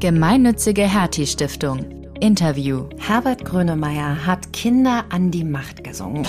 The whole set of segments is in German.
Gemeinnützige Hertie Stiftung. Interview. Herbert Grönemeyer hat Kinder an die Macht gesungen.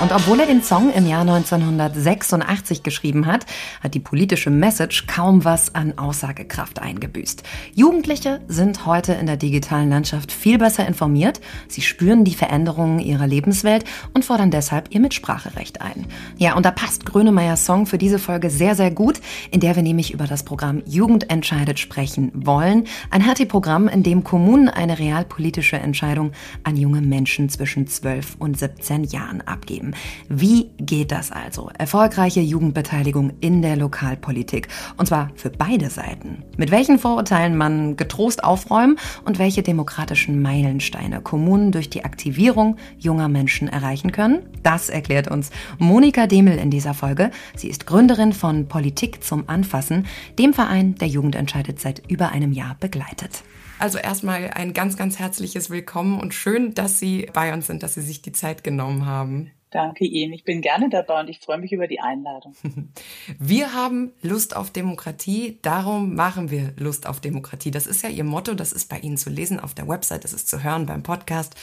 Und obwohl er den Song im Jahr 1986 geschrieben hat, hat die politische Message kaum was an Aussagekraft eingebüßt. Jugendliche sind heute in der digitalen Landschaft viel besser informiert, sie spüren die Veränderungen ihrer Lebenswelt und fordern deshalb ihr Mitspracherecht ein. Ja, und da passt Grönemeyers Song für diese Folge sehr, sehr gut, in der wir nämlich über das Programm Jugend entscheidet sprechen wollen. Ein HT-Programm, in dem Kommunen eine realpolitische Entscheidung an junge Menschen zwischen 12 und 17 Jahren abgeben. Wie geht das also? Erfolgreiche Jugendbeteiligung in der Lokalpolitik. Und zwar für beide Seiten. Mit welchen Vorurteilen man getrost aufräumen und welche demokratischen Meilensteine Kommunen durch die Aktivierung junger Menschen erreichen können? Das erklärt uns Monika Demel in dieser Folge. Sie ist Gründerin von Politik zum Anfassen, dem Verein, der Jugend entscheidet seit über einem Jahr begleitet. Also erstmal ein ganz, ganz herzliches Willkommen und schön, dass Sie bei uns sind, dass Sie sich die Zeit genommen haben. Danke Ihnen. Ich bin gerne dabei und ich freue mich über die Einladung. Wir haben Lust auf Demokratie, darum machen wir Lust auf Demokratie. Das ist ja Ihr Motto, das ist bei Ihnen zu lesen auf der Website, das ist zu hören beim Podcast.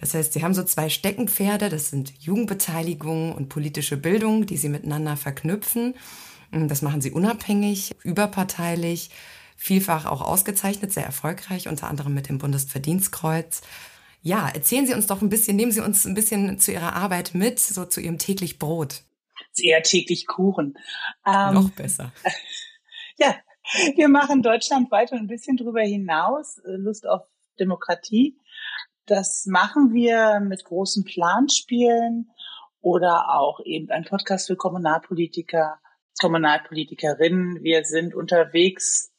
Das heißt, Sie haben so zwei Steckenpferde, das sind Jugendbeteiligung und politische Bildung, die Sie miteinander verknüpfen. Das machen Sie unabhängig, überparteilich, vielfach auch ausgezeichnet, sehr erfolgreich, unter anderem mit dem Bundesverdienstkreuz. Ja, erzählen Sie uns doch ein bisschen, nehmen Sie uns ein bisschen zu Ihrer Arbeit mit, so zu Ihrem täglich Brot. Eher täglich Kuchen. Ähm, Noch besser. Ja, wir machen deutschlandweit und ein bisschen drüber hinaus äh, Lust auf Demokratie. Das machen wir mit großen Planspielen oder auch eben ein Podcast für Kommunalpolitiker, Kommunalpolitikerinnen. Wir sind unterwegs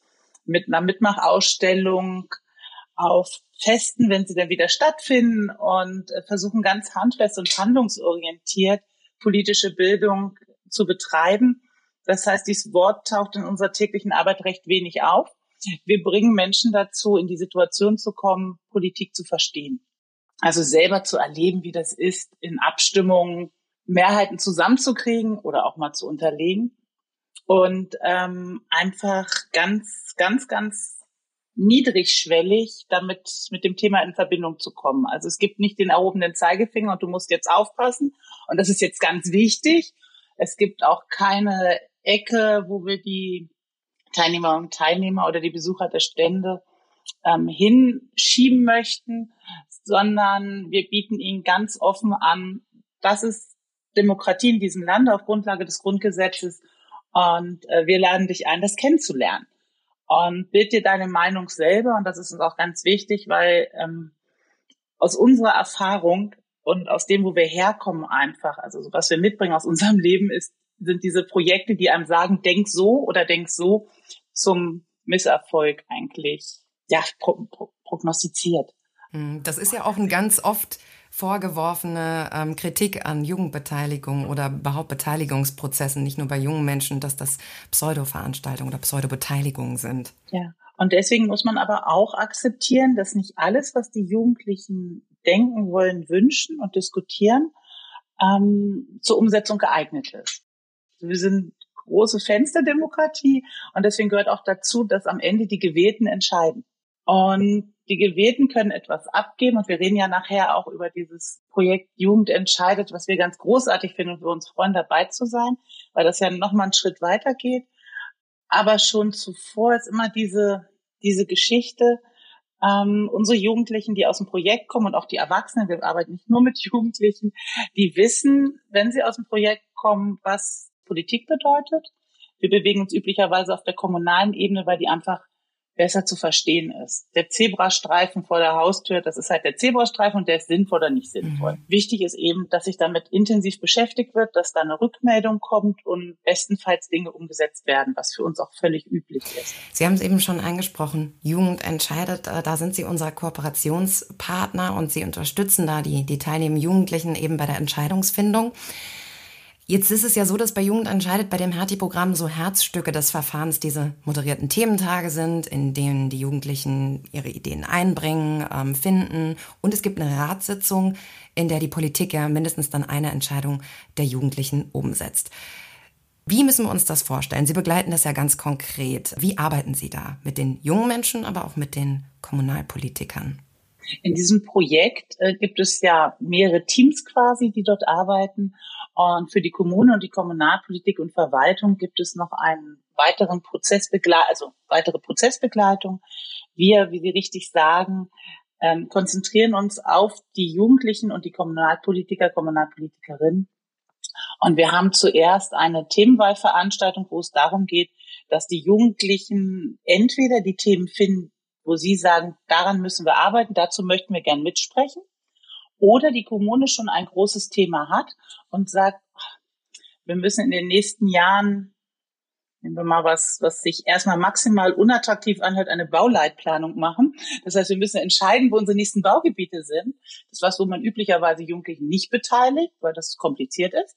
mit einer Mitmachausstellung auf Festen, wenn sie dann wieder stattfinden und äh, versuchen ganz handfest und handlungsorientiert politische Bildung zu betreiben. Das heißt, dieses Wort taucht in unserer täglichen Arbeit recht wenig auf. Wir bringen Menschen dazu, in die Situation zu kommen, Politik zu verstehen. Also selber zu erleben, wie das ist, in Abstimmungen Mehrheiten zusammenzukriegen oder auch mal zu unterlegen. Und ähm, einfach ganz, ganz, ganz niedrigschwellig, damit mit dem Thema in Verbindung zu kommen. Also es gibt nicht den erhobenen Zeigefinger und du musst jetzt aufpassen. Und das ist jetzt ganz wichtig. Es gibt auch keine Ecke, wo wir die Teilnehmerinnen und Teilnehmer oder die Besucher der Stände ähm, hinschieben möchten, sondern wir bieten ihnen ganz offen an, das ist Demokratie in diesem Land auf Grundlage des Grundgesetzes und äh, wir laden dich ein, das kennenzulernen und bild dir deine Meinung selber. Und das ist uns auch ganz wichtig, weil ähm, aus unserer Erfahrung und aus dem, wo wir herkommen einfach, also so, was wir mitbringen aus unserem Leben ist, sind diese Projekte, die einem sagen, denk so oder denk so, zum Misserfolg eigentlich ja pro, pro, prognostiziert. Hm, das ist ja auch ein ganz oft vorgeworfene ähm, Kritik an Jugendbeteiligung oder überhaupt Beteiligungsprozessen, nicht nur bei jungen Menschen, dass das Pseudo-Veranstaltungen oder Pseudo-Beteiligungen sind. Ja, und deswegen muss man aber auch akzeptieren, dass nicht alles, was die Jugendlichen denken wollen, wünschen und diskutieren, ähm, zur Umsetzung geeignet ist. Wir sind große Fensterdemokratie und deswegen gehört auch dazu, dass am Ende die Gewählten entscheiden. Und die Gewählten können etwas abgeben und wir reden ja nachher auch über dieses Projekt Jugend entscheidet, was wir ganz großartig finden und wir uns freuen, dabei zu sein, weil das ja nochmal einen Schritt weiter geht. Aber schon zuvor ist immer diese, diese Geschichte, ähm, unsere Jugendlichen, die aus dem Projekt kommen und auch die Erwachsenen, wir arbeiten nicht nur mit Jugendlichen, die wissen, wenn sie aus dem Projekt kommen, was Politik bedeutet. Wir bewegen uns üblicherweise auf der kommunalen Ebene, weil die einfach besser zu verstehen ist. Der Zebrastreifen vor der Haustür, das ist halt der Zebrastreifen und der ist sinnvoll oder nicht sinnvoll. Mhm. Wichtig ist eben, dass sich damit intensiv beschäftigt wird, dass da eine Rückmeldung kommt und bestenfalls Dinge umgesetzt werden, was für uns auch völlig üblich ist. Sie haben es eben schon angesprochen, Jugend entscheidet, äh, da sind Sie unser Kooperationspartner und Sie unterstützen da die, die teilnehmenden Jugendlichen eben bei der Entscheidungsfindung. Jetzt ist es ja so, dass bei Jugend entscheidet bei dem Hertie-Programm so Herzstücke des Verfahrens diese moderierten Thementage sind, in denen die Jugendlichen ihre Ideen einbringen, ähm, finden. Und es gibt eine Ratssitzung, in der die Politik ja mindestens dann eine Entscheidung der Jugendlichen umsetzt. Wie müssen wir uns das vorstellen? Sie begleiten das ja ganz konkret. Wie arbeiten Sie da mit den jungen Menschen, aber auch mit den Kommunalpolitikern? In diesem Projekt äh, gibt es ja mehrere Teams quasi, die dort arbeiten. Und für die Kommune und die Kommunalpolitik und Verwaltung gibt es noch einen weiteren Prozessbegleitung, also weitere Prozessbegleitung. Wir, wie Sie richtig sagen, ähm, konzentrieren uns auf die Jugendlichen und die Kommunalpolitiker, Kommunalpolitikerinnen. Und wir haben zuerst eine Themenwahlveranstaltung, wo es darum geht, dass die Jugendlichen entweder die Themen finden, wo sie sagen, daran müssen wir arbeiten, dazu möchten wir gern mitsprechen, oder die Kommune schon ein großes Thema hat und sagt, wir müssen in den nächsten Jahren, nehmen wir mal was, was sich erstmal maximal unattraktiv anhört, eine Bauleitplanung machen. Das heißt, wir müssen entscheiden, wo unsere nächsten Baugebiete sind. Das ist was, wo man üblicherweise Jugendlichen nicht beteiligt, weil das kompliziert ist.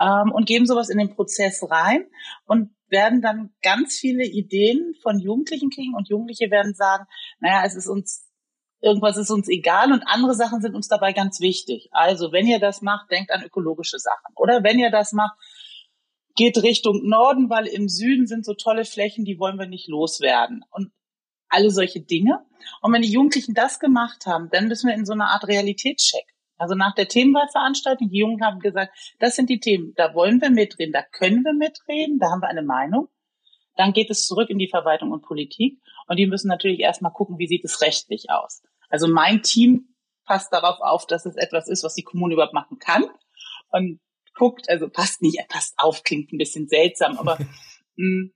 Ähm, und geben sowas in den Prozess rein und werden dann ganz viele Ideen von Jugendlichen kriegen und Jugendliche werden sagen, naja, es ist uns irgendwas ist uns egal und andere Sachen sind uns dabei ganz wichtig. Also wenn ihr das macht, denkt an ökologische Sachen. Oder wenn ihr das macht, geht Richtung Norden, weil im Süden sind so tolle Flächen, die wollen wir nicht loswerden. Und alle solche Dinge. Und wenn die Jugendlichen das gemacht haben, dann müssen wir in so eine Art Realitätscheck. Also nach der Themenwahlveranstaltung, die Jungen haben gesagt, das sind die Themen, da wollen wir mitreden, da können wir mitreden, da haben wir eine Meinung. Dann geht es zurück in die Verwaltung und Politik. Und die müssen natürlich erstmal gucken, wie sieht es rechtlich aus. Also mein Team passt darauf auf, dass es etwas ist, was die Kommune überhaupt machen kann. Und guckt, also passt nicht, passt auf, klingt ein bisschen seltsam, aber mh, hm,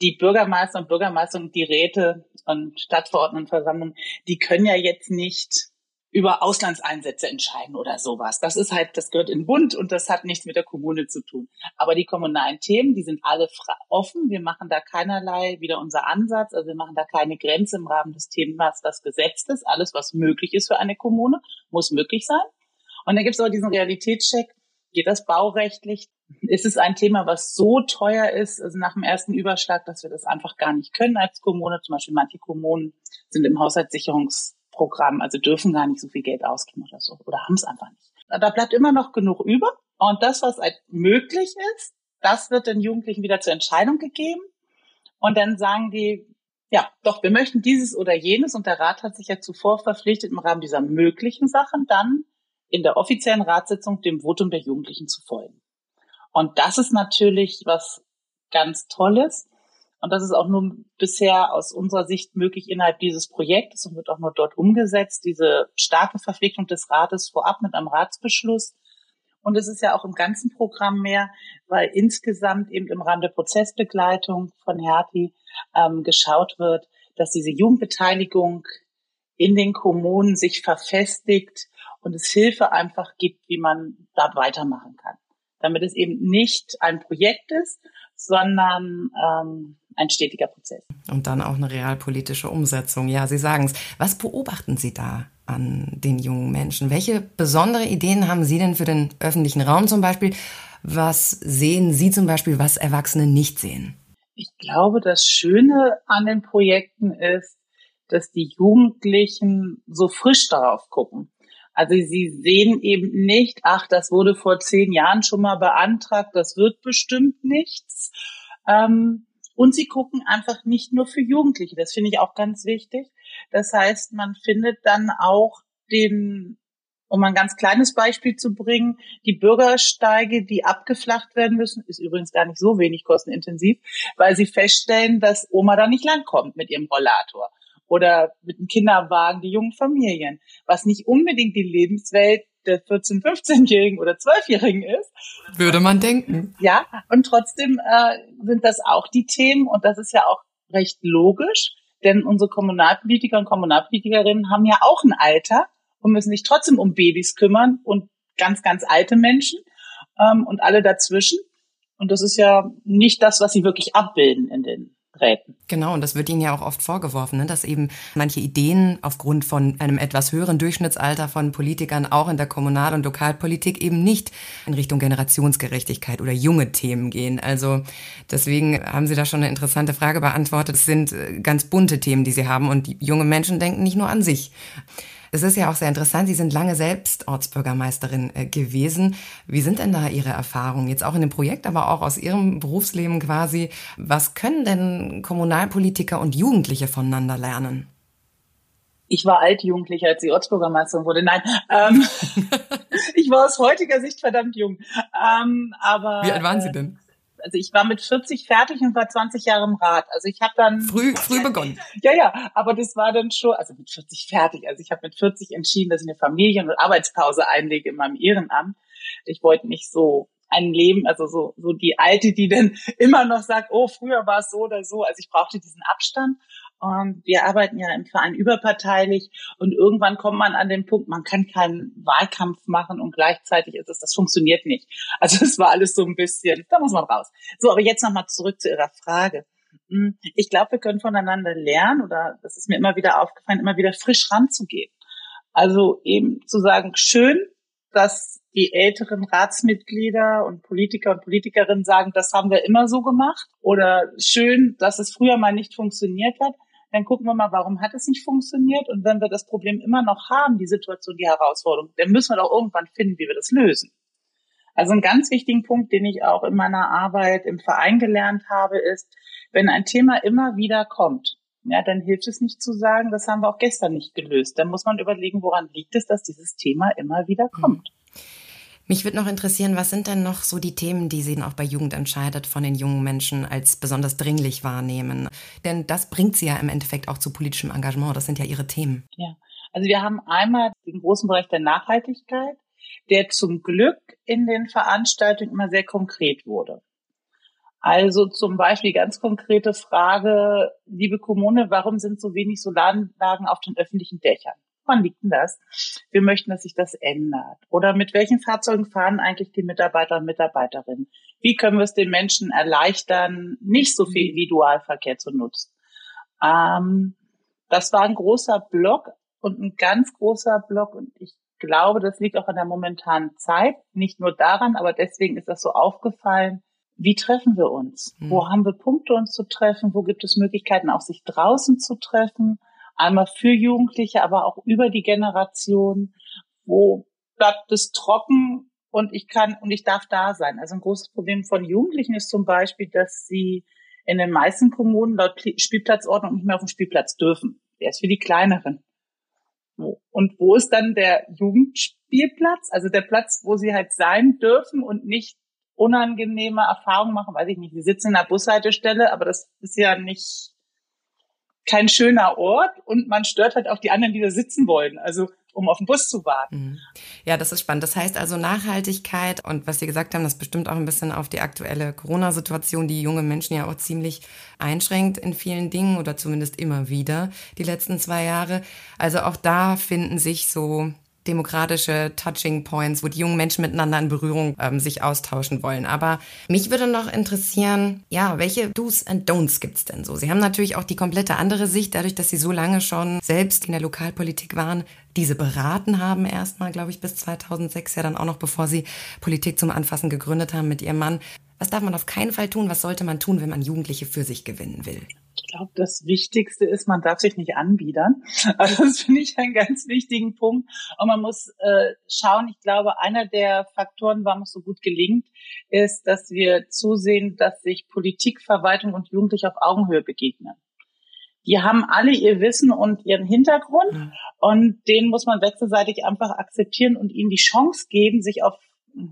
die Bürgermeister und Bürgermeister und die Räte und Stadtverordnetenversammlungen, die können ja jetzt nicht über Auslandseinsätze entscheiden oder sowas. Das ist halt, das gehört in den Bund und das hat nichts mit der Kommune zu tun. Aber die kommunalen Themen, die sind alle offen. Wir machen da keinerlei, wieder unser Ansatz, also wir machen da keine Grenze im Rahmen des Themas, das gesetzt ist. Alles, was möglich ist für eine Kommune, muss möglich sein. Und dann gibt es aber diesen Realitätscheck. Geht das baurechtlich? Ist es ein Thema, was so teuer ist, also nach dem ersten Überschlag, dass wir das einfach gar nicht können als Kommune? Zum Beispiel manche Kommunen sind im Haushaltssicherungs Programm, also dürfen gar nicht so viel Geld ausgeben oder so oder haben es einfach nicht. Da bleibt immer noch genug über und das, was halt möglich ist, das wird den Jugendlichen wieder zur Entscheidung gegeben und dann sagen die, ja, doch, wir möchten dieses oder jenes und der Rat hat sich ja zuvor verpflichtet, im Rahmen dieser möglichen Sachen dann in der offiziellen Ratssitzung dem Votum der Jugendlichen zu folgen. Und das ist natürlich was ganz Tolles, und das ist auch nur bisher aus unserer Sicht möglich innerhalb dieses Projektes und wird auch nur dort umgesetzt, diese starke Verpflichtung des Rates vorab mit einem Ratsbeschluss. Und es ist ja auch im ganzen Programm mehr, weil insgesamt eben im Rahmen der Prozessbegleitung von Hertie ähm, geschaut wird, dass diese Jugendbeteiligung in den Kommunen sich verfestigt und es Hilfe einfach gibt, wie man da weitermachen kann. Damit es eben nicht ein Projekt ist, sondern ähm, ein stetiger Prozess. Und dann auch eine realpolitische Umsetzung. Ja, Sie sagen es. Was beobachten Sie da an den jungen Menschen? Welche besondere Ideen haben Sie denn für den öffentlichen Raum zum Beispiel? Was sehen Sie zum Beispiel, was Erwachsene nicht sehen? Ich glaube, das Schöne an den Projekten ist, dass die Jugendlichen so frisch darauf gucken. Also sie sehen eben nicht, ach, das wurde vor zehn Jahren schon mal beantragt, das wird bestimmt nichts. Ähm, und sie gucken einfach nicht nur für Jugendliche. Das finde ich auch ganz wichtig. Das heißt, man findet dann auch den, um ein ganz kleines Beispiel zu bringen, die Bürgersteige, die abgeflacht werden müssen, ist übrigens gar nicht so wenig kostenintensiv, weil sie feststellen, dass Oma da nicht langkommt mit ihrem Rollator oder mit dem Kinderwagen, die jungen Familien, was nicht unbedingt die Lebenswelt der 14-, 15-Jährigen oder 12-Jährigen ist. Würde man denken. Ja, und trotzdem äh, sind das auch die Themen und das ist ja auch recht logisch, denn unsere Kommunalpolitiker und Kommunalpolitikerinnen haben ja auch ein Alter und müssen sich trotzdem um Babys kümmern und ganz, ganz alte Menschen ähm, und alle dazwischen. Und das ist ja nicht das, was sie wirklich abbilden in den Räten. Genau, und das wird ihnen ja auch oft vorgeworfen, ne, dass eben manche Ideen aufgrund von einem etwas höheren Durchschnittsalter von Politikern auch in der Kommunal- und Lokalpolitik eben nicht in Richtung Generationsgerechtigkeit oder junge Themen gehen. Also deswegen haben Sie da schon eine interessante Frage beantwortet. Es sind äh, ganz bunte Themen, die Sie haben und junge Menschen denken nicht nur an sich. Es ist ja auch sehr interessant, Sie sind lange selbst Ortsbürgermeisterin äh, gewesen. Wie sind denn da Ihre Erfahrungen, jetzt auch in dem Projekt, aber auch aus Ihrem Berufsleben quasi? Was können denn Kommunalpolitiker und Jugendliche voneinander lernen? Ich war altjugendlich, als die Ortsbürgermeisterin wurde. Nein, ähm, ich war aus heutiger Sicht verdammt jung. Ähm, aber Wie alt waren Sie denn? Also ich war mit 40 fertig und war 20 Jahre im Rat. Also ich habe dann früh früh begonnen. Ja, ja, aber das war dann schon, also mit 40 fertig. Also ich habe mit 40 entschieden, dass ich eine Familien- und Arbeitspause einlege in meinem Ehrenamt. Ich wollte nicht so ein Leben, also so so die alte, die dann immer noch sagt, oh, früher war es so oder so. Also ich brauchte diesen Abstand und wir arbeiten ja im Verein überparteilich und irgendwann kommt man an den Punkt, man kann keinen Wahlkampf machen und gleichzeitig ist es, das funktioniert nicht. Also es war alles so ein bisschen, da muss man raus. So, aber jetzt nochmal zurück zu Ihrer Frage. Hm, ich glaube, wir können voneinander lernen oder das ist mir immer wieder aufgefallen, immer wieder frisch ranzugehen. Also eben zu sagen, schön, dass die älteren Ratsmitglieder und Politiker und Politikerinnen sagen, das haben wir immer so gemacht. Oder schön, dass es früher mal nicht funktioniert hat dann gucken wir mal, warum hat es nicht funktioniert? Und wenn wir das Problem immer noch haben, die Situation, die Herausforderung, dann müssen wir doch irgendwann finden, wie wir das lösen. Also ein ganz wichtigen Punkt, den ich auch in meiner Arbeit im Verein gelernt habe, ist, wenn ein Thema immer wieder kommt, ja, dann hilft es nicht zu sagen, das haben wir auch gestern nicht gelöst. Dann muss man überlegen, woran liegt es, dass dieses Thema immer wieder kommt. Mich würde noch interessieren, was sind denn noch so die Themen, die Sie auch bei Jugend entscheidet von den jungen Menschen als besonders dringlich wahrnehmen? Denn das bringt Sie ja im Endeffekt auch zu politischem Engagement. Das sind ja Ihre Themen. Ja, also wir haben einmal den großen Bereich der Nachhaltigkeit, der zum Glück in den Veranstaltungen immer sehr konkret wurde. Also zum Beispiel ganz konkrete Frage, liebe Kommune, warum sind so wenig Solaranlagen auf den öffentlichen Dächern? Woran liegt denn das? Wir möchten, dass sich das ändert. Oder mit welchen Fahrzeugen fahren eigentlich die Mitarbeiter und Mitarbeiterinnen? Wie können wir es den Menschen erleichtern, nicht so viel Individualverkehr zu nutzen? Ähm, das war ein großer Block und ein ganz großer Block und ich glaube, das liegt auch an der momentanen Zeit. Nicht nur daran, aber deswegen ist das so aufgefallen. Wie treffen wir uns? Mhm. Wo haben wir Punkte, uns zu treffen? Wo gibt es Möglichkeiten, auch sich draußen zu treffen? Einmal für Jugendliche, aber auch über die Generation, wo bleibt es trocken und ich kann und ich darf da sein. Also ein großes Problem von Jugendlichen ist zum Beispiel, dass sie in den meisten Kommunen laut Spielplatzordnung nicht mehr auf den Spielplatz dürfen. Der ist für die kleineren. Und wo ist dann der Jugendspielplatz? Also der Platz, wo sie halt sein dürfen und nicht unangenehme Erfahrungen machen, weiß ich nicht. Sie sitzen in der Bushaltestelle, aber das ist ja nicht kein schöner Ort und man stört halt auch die anderen, die da sitzen wollen. Also um auf den Bus zu warten. Mhm. Ja, das ist spannend. Das heißt also Nachhaltigkeit und was Sie gesagt haben, das bestimmt auch ein bisschen auf die aktuelle Corona-Situation, die junge Menschen ja auch ziemlich einschränkt in vielen Dingen oder zumindest immer wieder die letzten zwei Jahre. Also auch da finden sich so demokratische Touching Points, wo die jungen Menschen miteinander in Berührung ähm, sich austauschen wollen. Aber mich würde noch interessieren, ja, welche Do's and Don'ts gibt's denn so? Sie haben natürlich auch die komplette andere Sicht, dadurch, dass Sie so lange schon selbst in der Lokalpolitik waren, diese beraten haben erstmal, glaube ich, bis 2006, ja dann auch noch bevor Sie Politik zum Anfassen gegründet haben mit Ihrem Mann. Was darf man auf keinen Fall tun? Was sollte man tun, wenn man Jugendliche für sich gewinnen will? Ich glaube, das Wichtigste ist, man darf sich nicht anbiedern. Also das finde ich einen ganz wichtigen Punkt. Und man muss äh, schauen, ich glaube, einer der Faktoren, warum es so gut gelingt, ist, dass wir zusehen, dass sich Politik, Verwaltung und Jugendliche auf Augenhöhe begegnen. Die haben alle ihr Wissen und ihren Hintergrund mhm. und den muss man wechselseitig einfach akzeptieren und ihnen die Chance geben, sich auf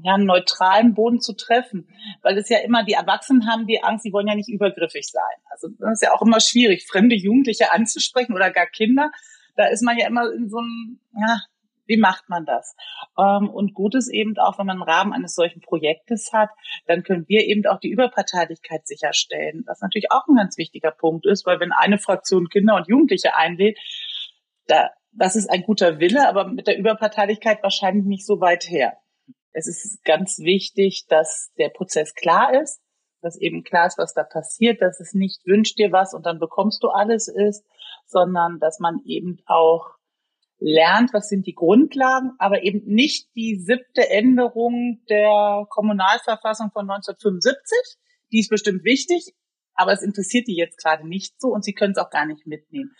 ja, einen neutralen Boden zu treffen. Weil es ja immer, die Erwachsenen haben die Angst, sie wollen ja nicht übergriffig sein. Also das ist ja auch immer schwierig, fremde Jugendliche anzusprechen oder gar Kinder. Da ist man ja immer in so einem, ja, wie macht man das? Ähm, und gut ist eben auch, wenn man einen Rahmen eines solchen Projektes hat, dann können wir eben auch die Überparteilichkeit sicherstellen, was natürlich auch ein ganz wichtiger Punkt ist, weil wenn eine Fraktion Kinder und Jugendliche einlädt, da, das ist ein guter Wille, aber mit der Überparteilichkeit wahrscheinlich nicht so weit her. Es ist ganz wichtig, dass der Prozess klar ist, dass eben klar ist, was da passiert, dass es nicht wünscht dir was und dann bekommst du alles ist, sondern dass man eben auch lernt, was sind die Grundlagen, aber eben nicht die siebte Änderung der Kommunalverfassung von 1975. Die ist bestimmt wichtig, aber es interessiert die jetzt gerade nicht so und sie können es auch gar nicht mitnehmen.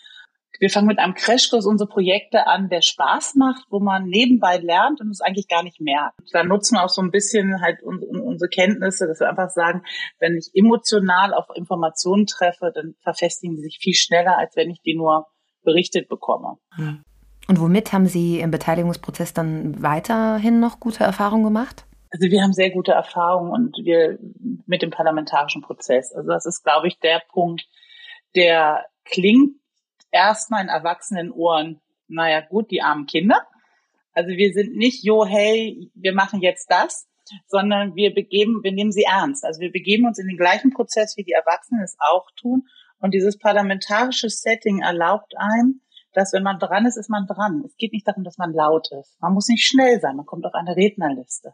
Wir fangen mit einem Crashkurs unsere Projekte an, der Spaß macht, wo man nebenbei lernt und es eigentlich gar nicht merkt. Da nutzen wir auch so ein bisschen halt unsere Kenntnisse, dass wir einfach sagen, wenn ich emotional auf Informationen treffe, dann verfestigen sie sich viel schneller, als wenn ich die nur berichtet bekomme. Und womit haben Sie im Beteiligungsprozess dann weiterhin noch gute Erfahrungen gemacht? Also wir haben sehr gute Erfahrungen und wir mit dem parlamentarischen Prozess. Also das ist, glaube ich, der Punkt, der klingt erstmal in erwachsenen Ohren, naja gut, die armen Kinder. Also wir sind nicht, jo, hey, wir machen jetzt das, sondern wir begeben, wir nehmen sie ernst. Also wir begeben uns in den gleichen Prozess, wie die Erwachsenen es auch tun. Und dieses parlamentarische Setting erlaubt einem, dass wenn man dran ist, ist man dran. Es geht nicht darum, dass man laut ist. Man muss nicht schnell sein. Man kommt auf eine Rednerliste.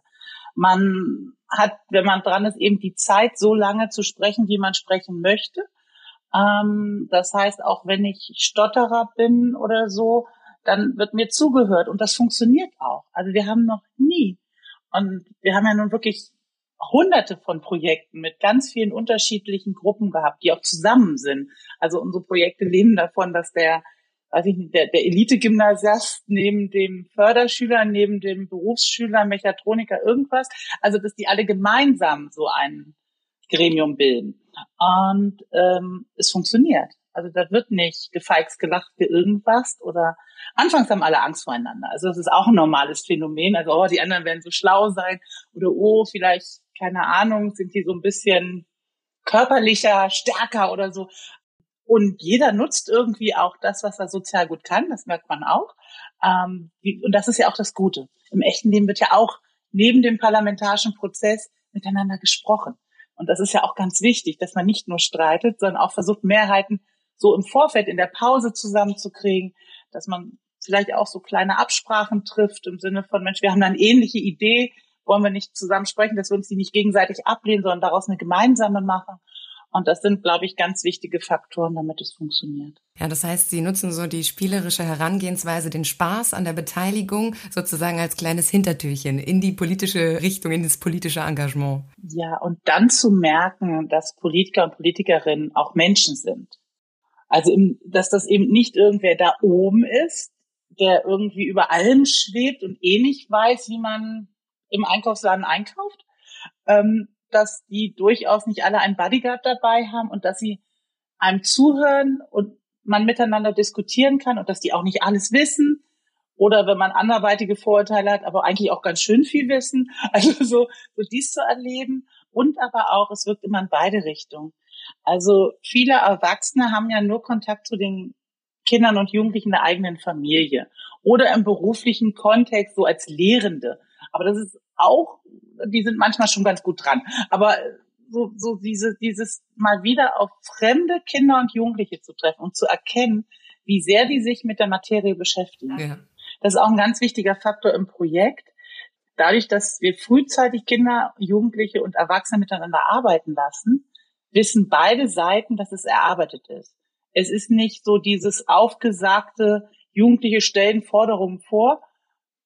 Man hat, wenn man dran ist, eben die Zeit, so lange zu sprechen, wie man sprechen möchte. Ähm, das heißt, auch wenn ich Stotterer bin oder so, dann wird mir zugehört und das funktioniert auch. Also wir haben noch nie und wir haben ja nun wirklich hunderte von Projekten mit ganz vielen unterschiedlichen Gruppen gehabt, die auch zusammen sind. Also unsere Projekte leben davon, dass der weiß ich nicht, der, der Elite-Gymnasiast neben dem Förderschüler, neben dem Berufsschüler, Mechatroniker, irgendwas. Also, dass die alle gemeinsam so ein Gremium bilden. Und ähm, es funktioniert. Also da wird nicht gefeixt gelacht für irgendwas oder anfangs haben alle Angst voreinander. Also das ist auch ein normales Phänomen. Also oh, die anderen werden so schlau sein oder oh, vielleicht, keine Ahnung, sind die so ein bisschen körperlicher, stärker oder so. Und jeder nutzt irgendwie auch das, was er sozial gut kann. Das merkt man auch. Ähm, und das ist ja auch das Gute. Im echten Leben wird ja auch neben dem parlamentarischen Prozess miteinander gesprochen. Und das ist ja auch ganz wichtig, dass man nicht nur streitet, sondern auch versucht, Mehrheiten so im Vorfeld in der Pause zusammenzukriegen, dass man vielleicht auch so kleine Absprachen trifft im Sinne von, Mensch, wir haben eine ähnliche Idee, wollen wir nicht zusammen sprechen, dass wir uns die nicht gegenseitig ablehnen, sondern daraus eine gemeinsame machen. Und das sind, glaube ich, ganz wichtige Faktoren, damit es funktioniert. Ja, das heißt, Sie nutzen so die spielerische Herangehensweise, den Spaß an der Beteiligung sozusagen als kleines Hintertürchen in die politische Richtung, in das politische Engagement. Ja, und dann zu merken, dass Politiker und Politikerinnen auch Menschen sind. Also, dass das eben nicht irgendwer da oben ist, der irgendwie über allem schwebt und eh nicht weiß, wie man im Einkaufsladen einkauft, ähm, dass die durchaus nicht alle einen Bodyguard dabei haben und dass sie einem zuhören und man miteinander diskutieren kann und dass die auch nicht alles wissen. Oder wenn man anderweitige Vorurteile hat, aber eigentlich auch ganz schön viel wissen. Also so, so dies zu erleben. Und aber auch, es wirkt immer in beide Richtungen. Also viele Erwachsene haben ja nur Kontakt zu den Kindern und Jugendlichen der eigenen Familie oder im beruflichen Kontext so als Lehrende. Aber das ist auch die sind manchmal schon ganz gut dran. Aber so, so diese, dieses mal wieder auf fremde Kinder und Jugendliche zu treffen und zu erkennen, wie sehr die sich mit der Materie beschäftigen. Ja. Das ist auch ein ganz wichtiger Faktor im Projekt. Dadurch, dass wir frühzeitig Kinder, Jugendliche und Erwachsene miteinander arbeiten lassen, wissen beide Seiten, dass es erarbeitet ist. Es ist nicht so dieses aufgesagte, Jugendliche stellen Forderungen vor,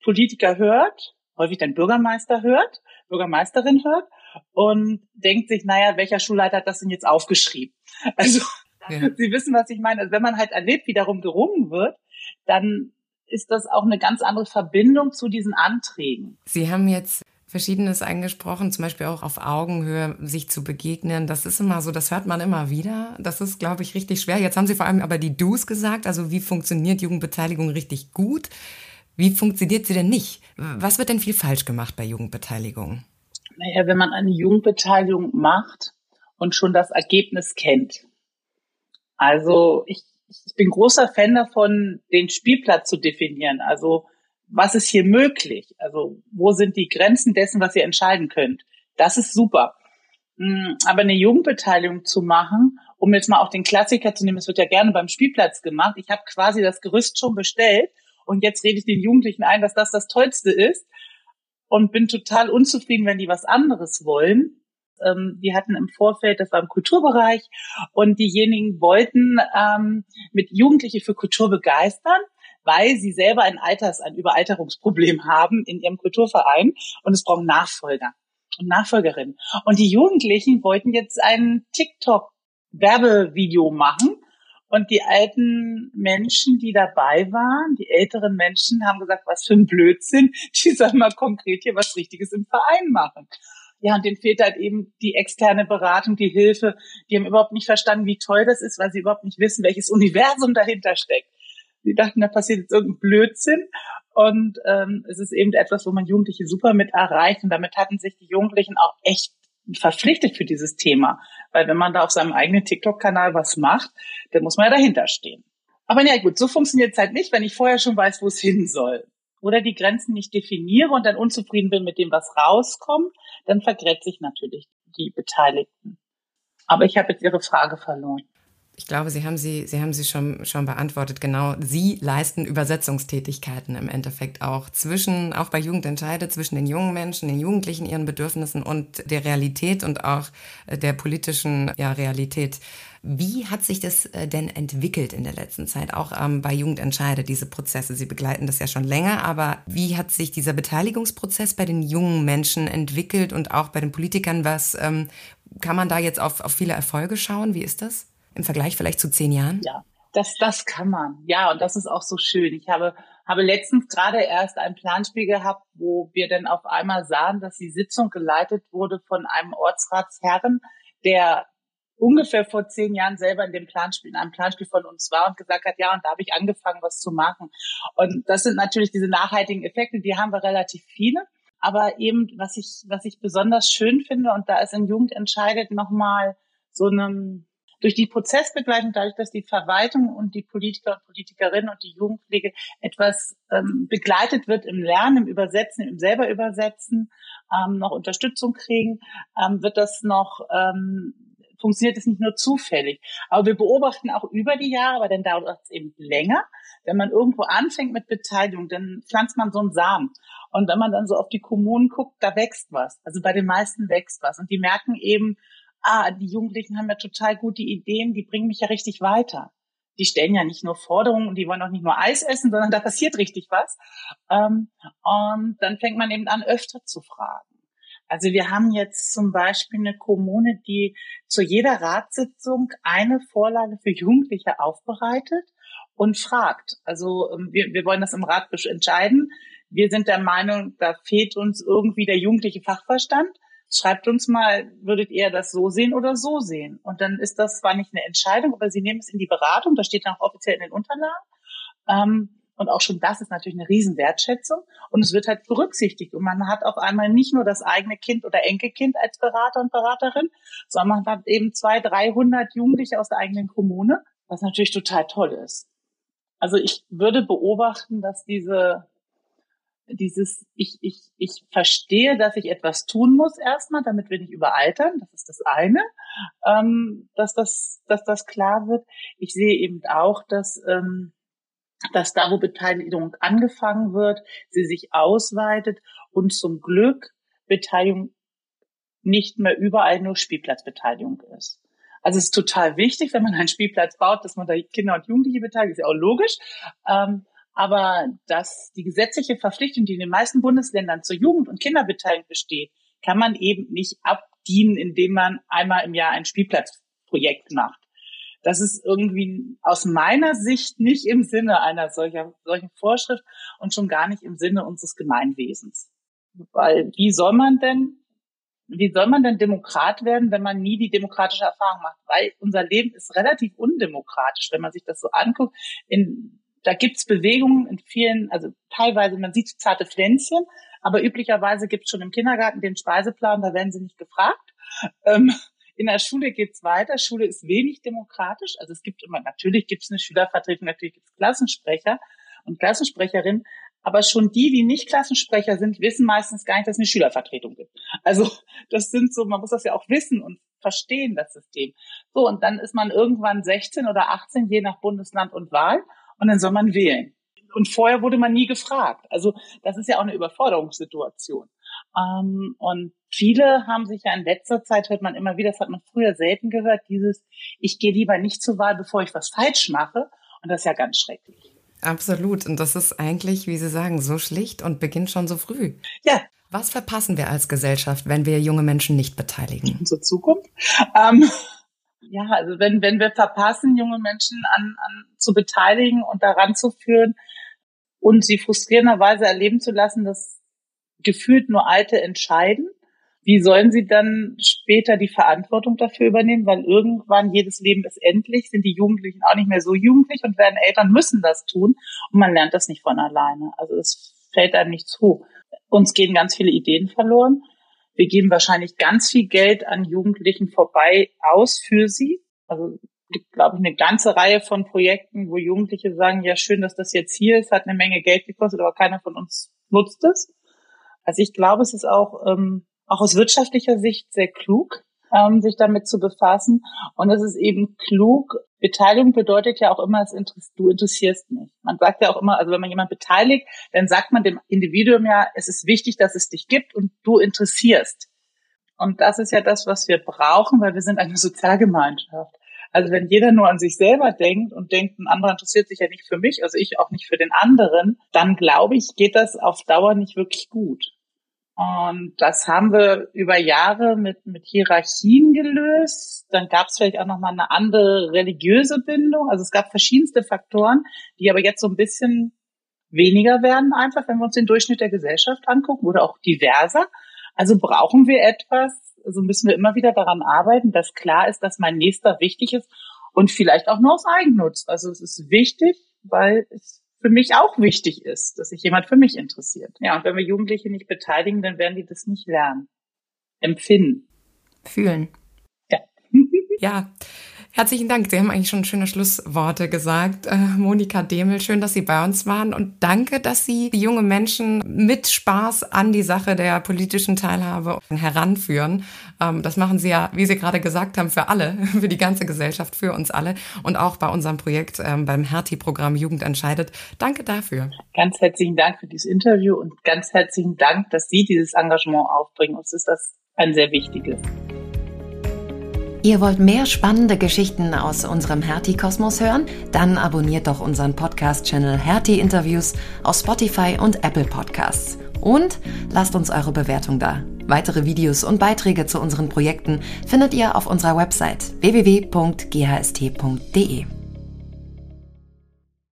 Politiker hört, häufig dann Bürgermeister hört Bürgermeisterin hört und denkt sich, naja, welcher Schulleiter hat das denn jetzt aufgeschrieben? Also ja. Sie wissen, was ich meine. Also wenn man halt erlebt, wie darum gerungen wird, dann ist das auch eine ganz andere Verbindung zu diesen Anträgen. Sie haben jetzt Verschiedenes angesprochen, zum Beispiel auch auf Augenhöhe sich zu begegnen. Das ist immer so, das hört man immer wieder. Das ist, glaube ich, richtig schwer. Jetzt haben Sie vor allem aber die Do's gesagt, also wie funktioniert Jugendbeteiligung richtig gut? Wie funktioniert sie denn nicht? Was wird denn viel falsch gemacht bei Jugendbeteiligung? Naja, wenn man eine Jugendbeteiligung macht und schon das Ergebnis kennt. Also ich, ich bin großer Fan davon, den Spielplatz zu definieren. Also was ist hier möglich? Also wo sind die Grenzen dessen, was ihr entscheiden könnt? Das ist super. Hm, aber eine Jugendbeteiligung zu machen, um jetzt mal auch den Klassiker zu nehmen, es wird ja gerne beim Spielplatz gemacht. Ich habe quasi das Gerüst schon bestellt und jetzt rede ich den Jugendlichen ein, dass das das Tollste ist und bin total unzufrieden, wenn die was anderes wollen. Ähm, die hatten im Vorfeld, das war im Kulturbereich, und diejenigen wollten ähm, mit Jugendliche für Kultur begeistern weil sie selber ein Alters, ein Überalterungsproblem haben in ihrem Kulturverein und es brauchen Nachfolger und Nachfolgerinnen. Und die Jugendlichen wollten jetzt ein TikTok-Werbevideo machen. Und die alten Menschen, die dabei waren, die älteren Menschen, haben gesagt, was für ein Blödsinn, die sollen mal konkret hier was Richtiges im Verein machen. Ja, und denen fehlt halt eben die externe Beratung, die Hilfe. Die haben überhaupt nicht verstanden, wie toll das ist, weil sie überhaupt nicht wissen, welches Universum dahinter steckt. Sie dachten, da passiert jetzt irgendein Blödsinn. Und ähm, es ist eben etwas, wo man Jugendliche super mit erreicht. Und damit hatten sich die Jugendlichen auch echt verpflichtet für dieses Thema. Weil wenn man da auf seinem eigenen TikTok-Kanal was macht, dann muss man ja dahinter stehen. Aber ja gut, so funktioniert es halt nicht, wenn ich vorher schon weiß, wo es hin soll. Oder die Grenzen nicht definiere und dann unzufrieden bin mit dem, was rauskommt, dann vergräbt sich natürlich die Beteiligten. Aber ich habe jetzt Ihre Frage verloren. Ich glaube, Sie haben sie, Sie haben sie schon, schon beantwortet. Genau. Sie leisten Übersetzungstätigkeiten im Endeffekt auch zwischen, auch bei Jugendentscheide, zwischen den jungen Menschen, den Jugendlichen, ihren Bedürfnissen und der Realität und auch äh, der politischen ja, Realität. Wie hat sich das äh, denn entwickelt in der letzten Zeit, auch ähm, bei Jugendentscheide, diese Prozesse? Sie begleiten das ja schon länger, aber wie hat sich dieser Beteiligungsprozess bei den jungen Menschen entwickelt und auch bei den Politikern? Was ähm, kann man da jetzt auf, auf viele Erfolge schauen? Wie ist das? Im Vergleich vielleicht zu zehn Jahren? Ja, das, das kann man. Ja, und das ist auch so schön. Ich habe, habe letztens gerade erst ein Planspiel gehabt, wo wir dann auf einmal sahen, dass die Sitzung geleitet wurde von einem Ortsratsherren, der ungefähr vor zehn Jahren selber in dem Planspiel, in einem Planspiel von uns war und gesagt hat, ja, und da habe ich angefangen, was zu machen. Und das sind natürlich diese nachhaltigen Effekte, die haben wir relativ viele. Aber eben, was ich, was ich besonders schön finde, und da ist in Jugend entscheidet nochmal so einem, durch die Prozessbegleitung, dadurch, dass die Verwaltung und die Politiker und Politikerinnen und die Jugendpflege etwas ähm, begleitet wird im Lernen, im Übersetzen, im selber Übersetzen, ähm, noch Unterstützung kriegen, ähm, wird das noch ähm, funktioniert es nicht nur zufällig. Aber wir beobachten auch über die Jahre, aber dann dauert es eben länger. Wenn man irgendwo anfängt mit Beteiligung, dann pflanzt man so einen Samen. Und wenn man dann so auf die Kommunen guckt, da wächst was. Also bei den meisten wächst was. Und die merken eben, ah, die Jugendlichen haben ja total gute Ideen, die bringen mich ja richtig weiter. Die stellen ja nicht nur Forderungen und die wollen auch nicht nur Eis essen, sondern da passiert richtig was. Ähm, und dann fängt man eben an, öfter zu fragen. Also wir haben jetzt zum Beispiel eine Kommune, die zu jeder Ratssitzung eine Vorlage für Jugendliche aufbereitet und fragt. Also ähm, wir, wir wollen das im Rat entscheiden. Wir sind der Meinung, da fehlt uns irgendwie der jugendliche Fachverstand. Schreibt uns mal, würdet ihr das so sehen oder so sehen? Und dann ist das zwar nicht eine Entscheidung, aber sie nehmen es in die Beratung, das steht dann auch offiziell in den Unterlagen. Ähm, und auch schon das ist natürlich eine Riesenwertschätzung. Und es wird halt berücksichtigt. Und man hat auf einmal nicht nur das eigene Kind oder Enkelkind als Berater und Beraterin, sondern man hat eben zwei, dreihundert Jugendliche aus der eigenen Kommune, was natürlich total toll ist. Also ich würde beobachten, dass diese dieses, ich, ich, ich verstehe, dass ich etwas tun muss erstmal, damit wir nicht überaltern. Das ist das eine, ähm, dass das, dass das klar wird. Ich sehe eben auch, dass, ähm, dass da, wo Beteiligung angefangen wird, sie sich ausweitet und zum Glück Beteiligung nicht mehr überall nur Spielplatzbeteiligung ist. Also es ist total wichtig, wenn man einen Spielplatz baut, dass man da Kinder und Jugendliche beteiligt, ist ja auch logisch. Ähm, aber dass die gesetzliche Verpflichtung, die in den meisten Bundesländern zur Jugend- und Kinderbeteiligung besteht, kann man eben nicht abdienen, indem man einmal im Jahr ein Spielplatzprojekt macht. Das ist irgendwie aus meiner Sicht nicht im Sinne einer solcher, solchen Vorschrift und schon gar nicht im Sinne unseres Gemeinwesens. Weil wie soll man denn, wie soll man denn Demokrat werden, wenn man nie die demokratische Erfahrung macht? Weil unser Leben ist relativ undemokratisch, wenn man sich das so anguckt. In da gibt's Bewegungen in vielen, also teilweise, man sieht zarte Pflänzchen, aber üblicherweise gibt's schon im Kindergarten den Speiseplan, da werden sie nicht gefragt. Ähm, in der Schule geht's weiter. Schule ist wenig demokratisch. Also es gibt immer, natürlich gibt's eine Schülervertretung, natürlich gibt's Klassensprecher und Klassensprecherinnen, aber schon die, die nicht Klassensprecher sind, wissen meistens gar nicht, dass es eine Schülervertretung gibt. Also das sind so, man muss das ja auch wissen und verstehen, das System. So, und dann ist man irgendwann 16 oder 18, je nach Bundesland und Wahl und dann soll man wählen. Und vorher wurde man nie gefragt. Also das ist ja auch eine Überforderungssituation. Ähm, und viele haben sich ja in letzter Zeit, hört man immer wieder, das hat man früher selten gehört, dieses, ich gehe lieber nicht zur Wahl, bevor ich was falsch mache. Und das ist ja ganz schrecklich. Absolut. Und das ist eigentlich, wie Sie sagen, so schlicht und beginnt schon so früh. Ja. Was verpassen wir als Gesellschaft, wenn wir junge Menschen nicht beteiligen? Unsere Zukunft. Ähm, ja, also wenn, wenn wir verpassen, junge Menschen an, an zu beteiligen und daran zu führen und sie frustrierenderweise erleben zu lassen, dass gefühlt nur Alte entscheiden, wie sollen sie dann später die Verantwortung dafür übernehmen? Weil irgendwann jedes Leben ist endlich, sind die Jugendlichen auch nicht mehr so jugendlich und werden Eltern müssen das tun und man lernt das nicht von alleine. Also es fällt einem nicht zu. Uns gehen ganz viele Ideen verloren. Wir geben wahrscheinlich ganz viel Geld an Jugendlichen vorbei aus für sie. Also gibt, glaube ich, eine ganze Reihe von Projekten, wo Jugendliche sagen, ja, schön, dass das jetzt hier ist, hat eine Menge Geld gekostet, aber keiner von uns nutzt es. Also ich glaube, es ist auch ähm, auch aus wirtschaftlicher Sicht sehr klug, ähm, sich damit zu befassen. Und es ist eben klug. Beteiligung bedeutet ja auch immer, es interess du interessierst mich. Man sagt ja auch immer, also wenn man jemand beteiligt, dann sagt man dem Individuum ja, es ist wichtig, dass es dich gibt und du interessierst. Und das ist ja das, was wir brauchen, weil wir sind eine Sozialgemeinschaft. Also wenn jeder nur an sich selber denkt und denkt, ein anderer interessiert sich ja nicht für mich, also ich auch nicht für den anderen, dann glaube ich, geht das auf Dauer nicht wirklich gut. Und das haben wir über Jahre mit, mit Hierarchien gelöst. Dann gab es vielleicht auch nochmal eine andere religiöse Bindung. Also es gab verschiedenste Faktoren, die aber jetzt so ein bisschen weniger werden, einfach wenn wir uns den Durchschnitt der Gesellschaft angucken oder auch diverser. Also brauchen wir etwas, also müssen wir immer wieder daran arbeiten, dass klar ist, dass mein Nächster wichtig ist und vielleicht auch nur aus Eigennutz. Also es ist wichtig, weil es für mich auch wichtig ist, dass sich jemand für mich interessiert. Ja, und wenn wir Jugendliche nicht beteiligen, dann werden die das nicht lernen. Empfinden. Fühlen. Ja. ja. Herzlichen Dank. Sie haben eigentlich schon schöne Schlussworte gesagt. Äh, Monika Demel, schön, dass Sie bei uns waren und danke, dass Sie junge Menschen mit Spaß an die Sache der politischen Teilhabe heranführen. Ähm, das machen Sie ja, wie Sie gerade gesagt haben, für alle, für die ganze Gesellschaft, für uns alle und auch bei unserem Projekt ähm, beim Hertie-Programm Jugend entscheidet. Danke dafür. Ganz herzlichen Dank für dieses Interview und ganz herzlichen Dank, dass Sie dieses Engagement aufbringen. Uns ist das ein sehr wichtiges. Ihr wollt mehr spannende Geschichten aus unserem Hertie-Kosmos hören? Dann abonniert doch unseren Podcast-Channel Hertie Interviews auf Spotify und Apple Podcasts. Und lasst uns eure Bewertung da. Weitere Videos und Beiträge zu unseren Projekten findet ihr auf unserer Website www.ghst.de.